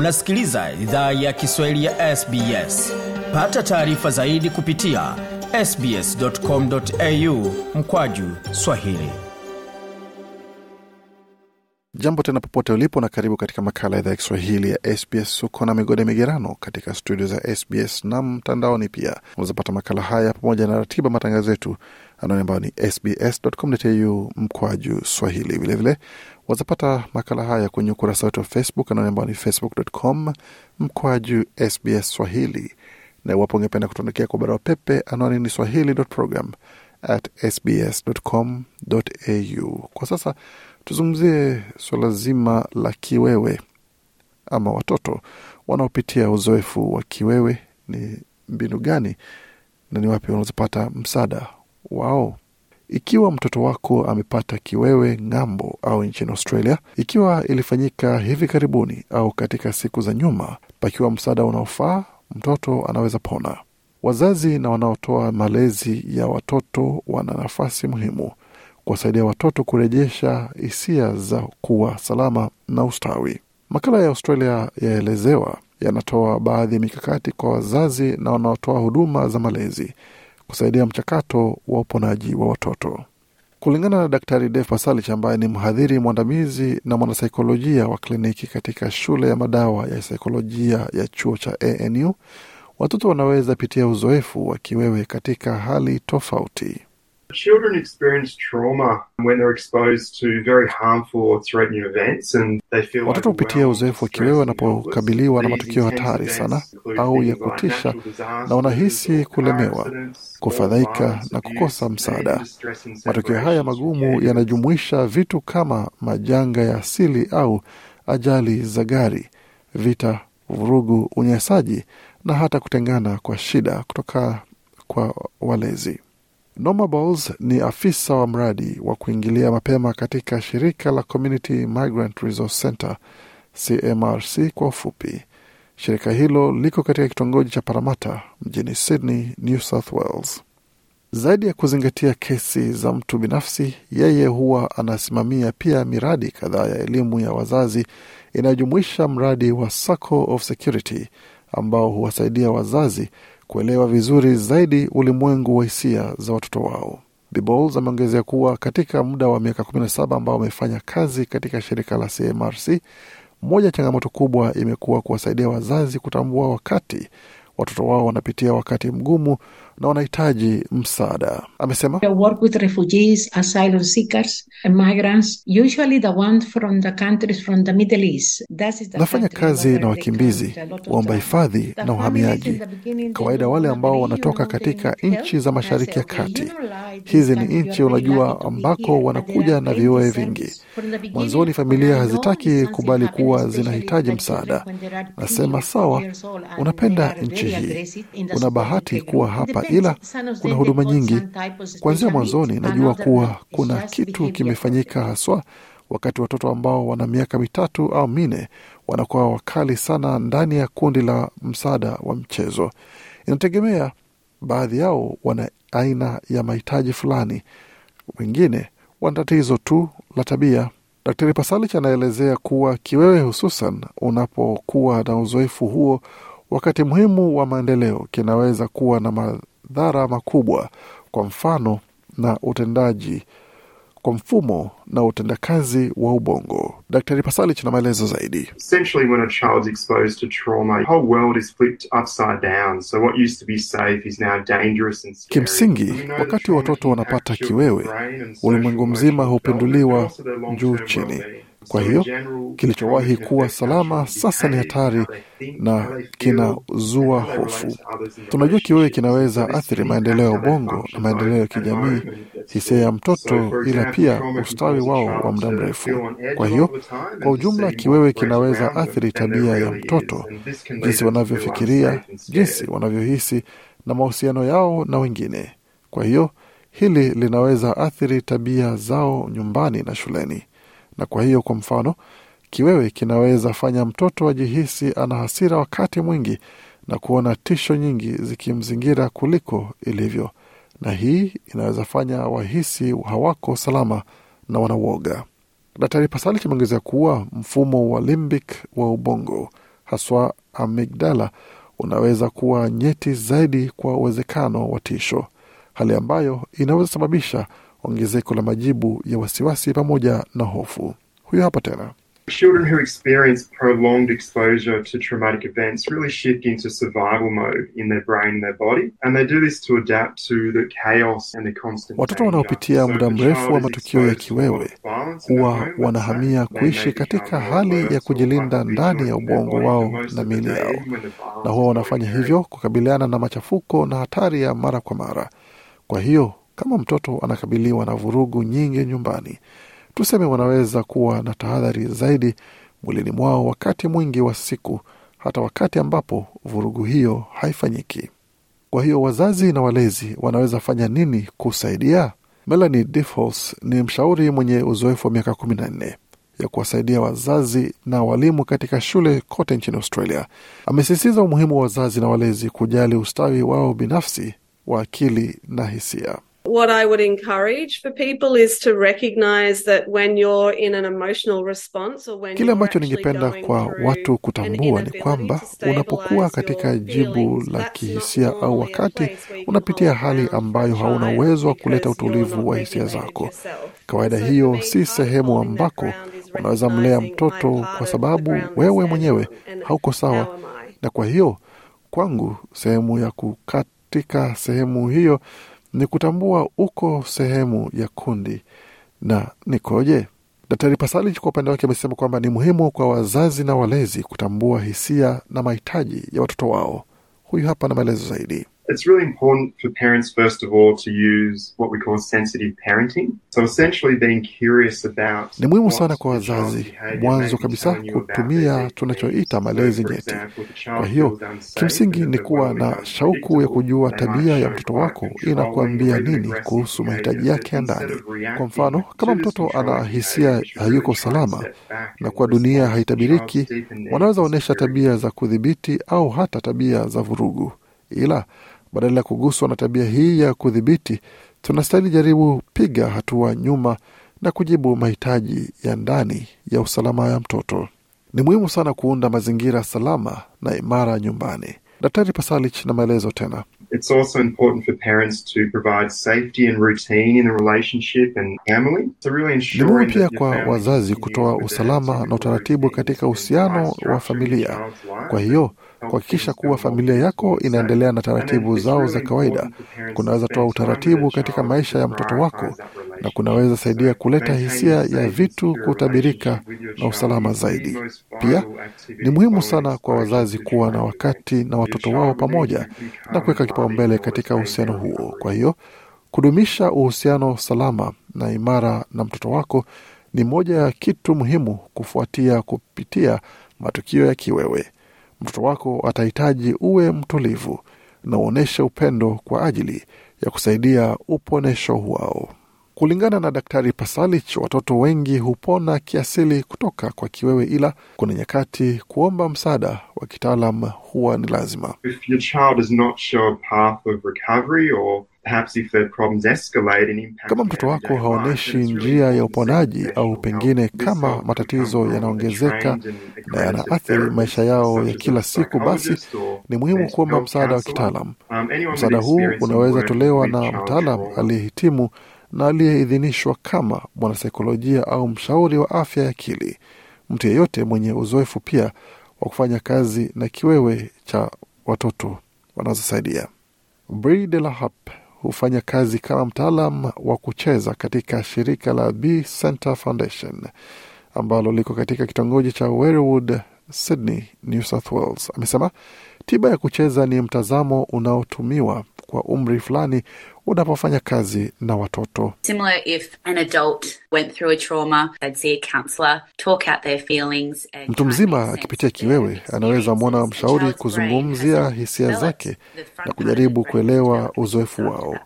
Unasikiliza idhaa ya Kiswahili ya SBS. Pata taarifa zaidi kupitia sbs.com.au mkwaju swahili. Jambo tena popote ulipo na karibu katika makala ya idhaa ya Kiswahili ya SBS. huko na migode migerano katika studio za SBS na mtandaoni pia unazapata makala haya pamoja na ratiba matangazo yetu anaoni ambayo ni sbs.com.au mkwaju swahili. Vilevile wazapata makala haya kwenye ukurasa wetu wa Facebook anaoni ambayo ni facebook.com mkwaju sbs swahili, na iwapo ungependa kutuandikia kwa barua pepe anwani ni swahili.program at sbs.com.au. Kwa sasa tuzungumzie suala zima la kiwewe ama watoto wanaopitia uzoefu wa kiwewe. Ni mbinu gani na ni wapi wanazopata msaada wao? Ikiwa mtoto wako amepata kiwewe ng'ambo au nchini Australia, ikiwa ilifanyika hivi karibuni au katika siku za nyuma, pakiwa msaada unaofaa, mtoto anaweza pona. Wazazi na wanaotoa malezi ya watoto wana nafasi muhimu kuwasaidia watoto kurejesha hisia za kuwa salama na ustawi. Makala ya Australia yaelezewa yanatoa baadhi ya mikakati kwa wazazi na wanaotoa huduma za malezi kusaidia mchakato wa uponaji wa watoto. Kulingana na Daktari Dave Pasalich ambaye ni mhadhiri mwandamizi na mwanasaikolojia wa kliniki katika shule ya madawa ya saikolojia ya chuo cha ANU, watoto wanaweza pitia uzoefu wa kiwewe katika hali tofauti. Children experience trauma when they're exposed to very harmful or threatening events and they feel Watoto hupitia uzoefu wa kiwewe wanapokabiliwa na matukio hatari sana au ya kutisha, na wanahisi kulemewa, kufadhaika na kukosa msaada. Matukio haya magumu yanajumuisha vitu kama majanga ya asili au ajali za gari, vita, vurugu, unyanyasaji na hata kutengana kwa shida kutoka kwa walezi. Norma Bowles ni afisa wa mradi wa kuingilia mapema katika shirika la Community Migrant Resource Center CMRC kwa ufupi. Shirika hilo liko katika kitongoji cha Paramata mjini Sydney, New South Wales. Zaidi ya kuzingatia kesi za mtu binafsi, yeye huwa anasimamia pia miradi kadhaa ya elimu ya wazazi inayojumuisha mradi wa Circle of Security ambao huwasaidia wazazi kuelewa vizuri zaidi ulimwengu wa hisia za watoto wao. Bibols ameongezea kuwa katika muda wa miaka 17 ambao amefanya kazi katika shirika la CMRC, moja ya changamoto kubwa imekuwa kuwasaidia wazazi kutambua wakati watoto wao wanapitia wakati mgumu na wanahitaji msaada. Amesema I work with refugees, asylum seekers, and migrants, usually the ones from the countries from the Middle East. That is the nafanya kazi na wakimbizi, waomba hifadhi na uhamiaji, kawaida wale ambao wanatoka katika nchi za Mashariki ya Kati. Hizi ni nchi unajua ambako wanakuja na vioe vingi. Mwanzoni familia hazitaki kubali kuwa zinahitaji msaada. Nasema sawa, unapenda nchi hii, una bahati kuwa It hapa, ila kuna huduma nyingi. Kuanzia mwanzoni najua kuwa kuna kitu kimefanyika haswa wakati watoto ambao wana miaka mitatu au minne wanakuwa wakali sana ndani ya kundi la msaada wa mchezo. Inategemea, baadhi yao wana aina ya mahitaji fulani, wengine wana tatizo tu la tabia. Daktari Pasalich anaelezea kuwa kiwewe, hususan unapokuwa na uzoefu huo, wakati muhimu wa maendeleo, kinaweza kuwa na madhara makubwa, kwa mfano na utendaji kwa mfumo na utendakazi wa ubongo. Daktari Pasalich na maelezo zaidi. When a child's exposed to trauma, the whole world is flipped upside down. So what used to be safe is now dangerous and scary. Kimsingi, wakati watoto wanapata kiwewe, ulimwengu mzima hupinduliwa juu chini. Kwa hiyo kilichowahi kuwa salama sasa ni hatari na kinazua hofu. Tunajua kiwewe kinaweza athiri maendeleo ya ubongo na maendeleo ya kijamii, hisia ya mtoto, ila pia ustawi wao wa muda mrefu. Kwa hiyo, kwa ujumla, kiwewe kinaweza athiri tabia ya mtoto, jinsi wanavyofikiria, jinsi wanavyohisi na mahusiano yao na wengine. Kwa hiyo hili linaweza athiri tabia zao nyumbani na shuleni. Na kwa hiyo, kwa mfano, kiwewe kinaweza fanya mtoto ajihisi ana hasira wakati mwingi na kuona tisho nyingi zikimzingira kuliko ilivyo, na hii inaweza fanya wahisi hawako salama na wanauoga. Daktari Pasali kimeongezea kuwa mfumo wa limbic wa ubongo haswa amigdala, unaweza kuwa nyeti zaidi kwa uwezekano wa tisho, hali ambayo inaweza sababisha ongezeko la majibu ya wasiwasi pamoja na hofu. Huyo hapa tena. Children who experience prolonged exposure to traumatic events really shift into survival mode in their brain and their body, and they do this to adapt to the chaos and the constant Watoto wanaopitia muda mrefu wa matukio ya kiwewe huwa wanahamia kuishi katika hali ya kujilinda ndani ya ubongo wao na miili yao, na huwa wanafanya hivyo kukabiliana na machafuko na hatari ya mara kwa mara. Kwa hiyo kama mtoto anakabiliwa na vurugu nyingi nyumbani, tuseme wanaweza kuwa na tahadhari zaidi mwilini mwao wakati mwingi wa siku, hata wakati ambapo vurugu hiyo haifanyiki. Kwa hiyo wazazi na walezi wanaweza fanya nini kusaidia? Melanie Diffos ni mshauri mwenye uzoefu wa miaka kumi na nne ya kuwasaidia wazazi na walimu katika shule kote nchini Australia. Amesisitiza umuhimu wa wazazi na walezi kujali ustawi wao binafsi wa akili na hisia. What I would encourage for people is to recognize that when you're in an emotional response or when Kile ambacho ningependa kwa watu kutambua ni kwamba unapokuwa katika jibu la kihisia au wakati unapitia hali ambayo hauna uwezo wa kuleta utulivu wa hisia zako. Kawaida hiyo si sehemu ambako unaweza mlea mtoto kwa sababu wewe mwenyewe hauko sawa, na kwa hiyo kwangu sehemu ya kukatika sehemu hiyo ni kutambua uko sehemu ya kundi na nikoje. Daktari Pasali kwa upande wake amesema kwamba ni muhimu kwa wazazi na walezi kutambua hisia na mahitaji ya watoto wao. Huyu hapa na maelezo zaidi. It's really important for parents, first of all, to use what we call sensitive parenting. So essentially being curious about Ni muhimu sana kwa wazazi mwanzo kabisa kutumia tunachoita malezi nyeti. Kwa hiyo kimsingi ni kuwa na shauku ya kujua tabia ya mtoto wako inakuambia nini kuhusu mahitaji yake ya ndani. Kwa mfano, kama mtoto anahisia ana hisia hayuko salama na kuwa dunia haitabiriki, wanaweza onyesha tabia za kudhibiti au hata tabia za vurugu. Ila badala ya kuguswa na tabia hii ya kudhibiti, tunastahili jaribu piga hatua nyuma na kujibu mahitaji ya ndani ya usalama ya mtoto. Ni muhimu sana kuunda mazingira salama na imara nyumbani. Daktari Pasalich na maelezo tena. It's also important for parents to provide safety and routine in the relationship and family. So really Ni muhimu pia kwa wazazi kutoa usalama na utaratibu katika uhusiano wa familia. Kwa hiyo kuhakikisha kuwa familia yako inaendelea na taratibu zao za kawaida. Kunaweza toa utaratibu katika maisha ya mtoto wako na kunaweza saidia kuleta hisia ya vitu kutabirika na usalama zaidi. Pia ni muhimu sana kwa wazazi kuwa na wakati na watoto wao pamoja na kuweka kipaumbele katika uhusiano huo. Kwa hiyo kudumisha uhusiano salama na imara na mtoto wako ni moja ya kitu muhimu kufuatia kupitia matukio ya kiwewe. Mtoto wako atahitaji uwe mtulivu na uonyeshe upendo kwa ajili ya kusaidia uponesho wao. Kulingana na Daktari Pasalich, watoto wengi hupona kiasili kutoka kwa kiwewe, ila kuna nyakati kuomba msaada wa kitaalam huwa ni lazima. Kama mtoto wako haonyeshi njia ya uponaji au pengine kama matatizo yanaongezeka na yanaathiri maisha yao ya kila siku, basi ni muhimu kuomba msaada wa kitaalam. Um, Msaada huu unaweza tolewa na mtaalam aliyehitimu na aliyeidhinishwa kama mwanasaikolojia au mshauri wa afya ya akili. Mtu yeyote mwenye uzoefu pia wa kufanya kazi na kiwewe cha watoto wanazosaidia. Bri de la Harpe hufanya kazi kama mtaalam wa kucheza katika shirika la B Center Foundation ambalo liko katika kitongoji cha Werewood, Sydney, New South Wales. Amesema tiba ya kucheza ni mtazamo unaotumiwa kwa umri fulani unapofanya kazi na watoto. Similar if an adult went through a trauma, they'd see a counsellor, talk out their feelings and Mtu mzima akipitia kiwewe anaweza mwona mshauri kuzungumzia hisia zake na kujaribu kuelewa uzoefu wao.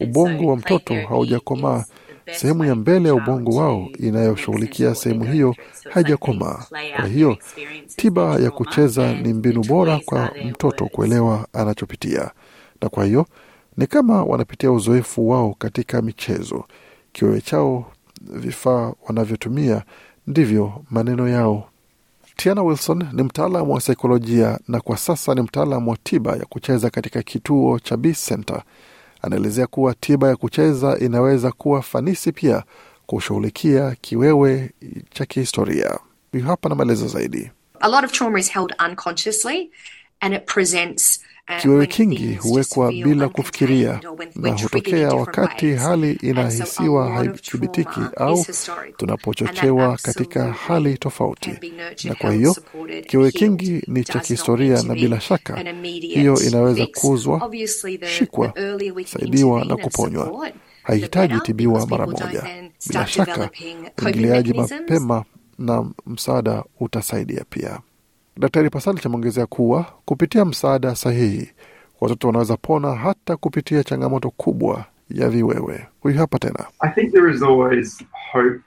Ubongo wa mtoto haujakomaa. Sehemu ya mbele ya ubongo wao inayoshughulikia sehemu hiyo haijakomaa. Kwa hiyo tiba ya kucheza ni mbinu bora kwa mtoto kuelewa anachopitia, na kwa hiyo ni kama wanapitia uzoefu wao katika michezo. Kiwewe chao, vifaa wanavyotumia ndivyo maneno yao. Tiana Wilson ni mtaalamu wa saikolojia na kwa sasa ni mtaalamu wa tiba ya kucheza katika kituo cha B Center. Anaelezea kuwa tiba ya kucheza inaweza kuwa fanisi pia kushughulikia kiwewe cha kihistoria. Hapa na maelezo zaidi. A lot of trauma is held unconsciously and it presents Kiwewe kingi huwekwa bila kufikiria na hutokea wakati hali inahisiwa haithibitiki au tunapochochewa katika hali tofauti. Na kwa hiyo kiwewe kingi ni cha kihistoria na bila shaka hiyo inaweza the- shikwa, saidiwa na kuponywa. Haihitaji tibiwa mara moja. Bila shaka uingiliaji mapema na msaada utasaidia pia. Daktari Pasalic ameongezea kuwa kupitia msaada sahihi watoto wanaweza pona hata kupitia changamoto kubwa ya viwewe. Huyu hapa tena. I think there is always hope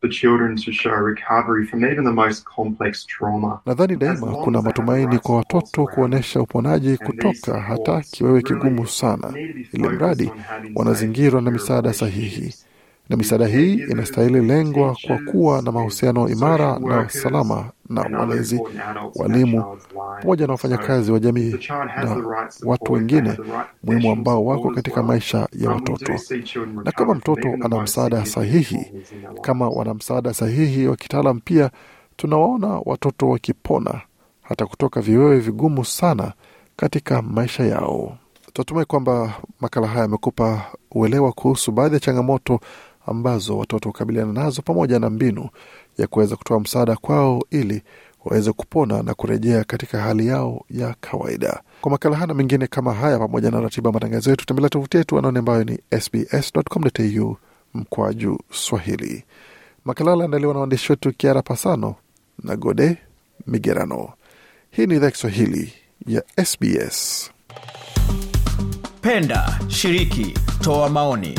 for children to show recovery from even the most complex trauma. Nadhani daima kuna matumaini kwa watoto kuonyesha uponaji kutoka hata kiwewe kigumu sana, ili mradi wanazingirwa na misaada sahihi. Na misaada hii inastahili lengwa kwa kuwa na mahusiano imara na salama na walezi, walimu, pamoja na wafanyakazi wa jamii na watu wengine muhimu ambao wako katika maisha ya watoto. Na kama mtoto ana msaada sahihi, kama wana msaada sahihi wa kitaalam, pia tunawaona watoto wakipona hata kutoka viwewe vigumu sana katika maisha yao. Tunatumai kwamba makala haya yamekupa uelewa kuhusu baadhi ya changamoto ambazo watoto hukabiliana nazo pamoja na mbinu ya kuweza kutoa msaada kwao ili waweze kupona na kurejea katika hali yao ya kawaida. Kwa makala haya mengine kama haya, pamoja na ratiba matangazo yetu, tembelea tovuti yetu anaone ambayo ni sbs.com.au mkwaju Swahili. Makala aliandaliwa na waandishi wetu Kiara Pasano na Gode Migerano. Hii ni idhaa Kiswahili ya SBS. Penda, shiriki, toa maoni.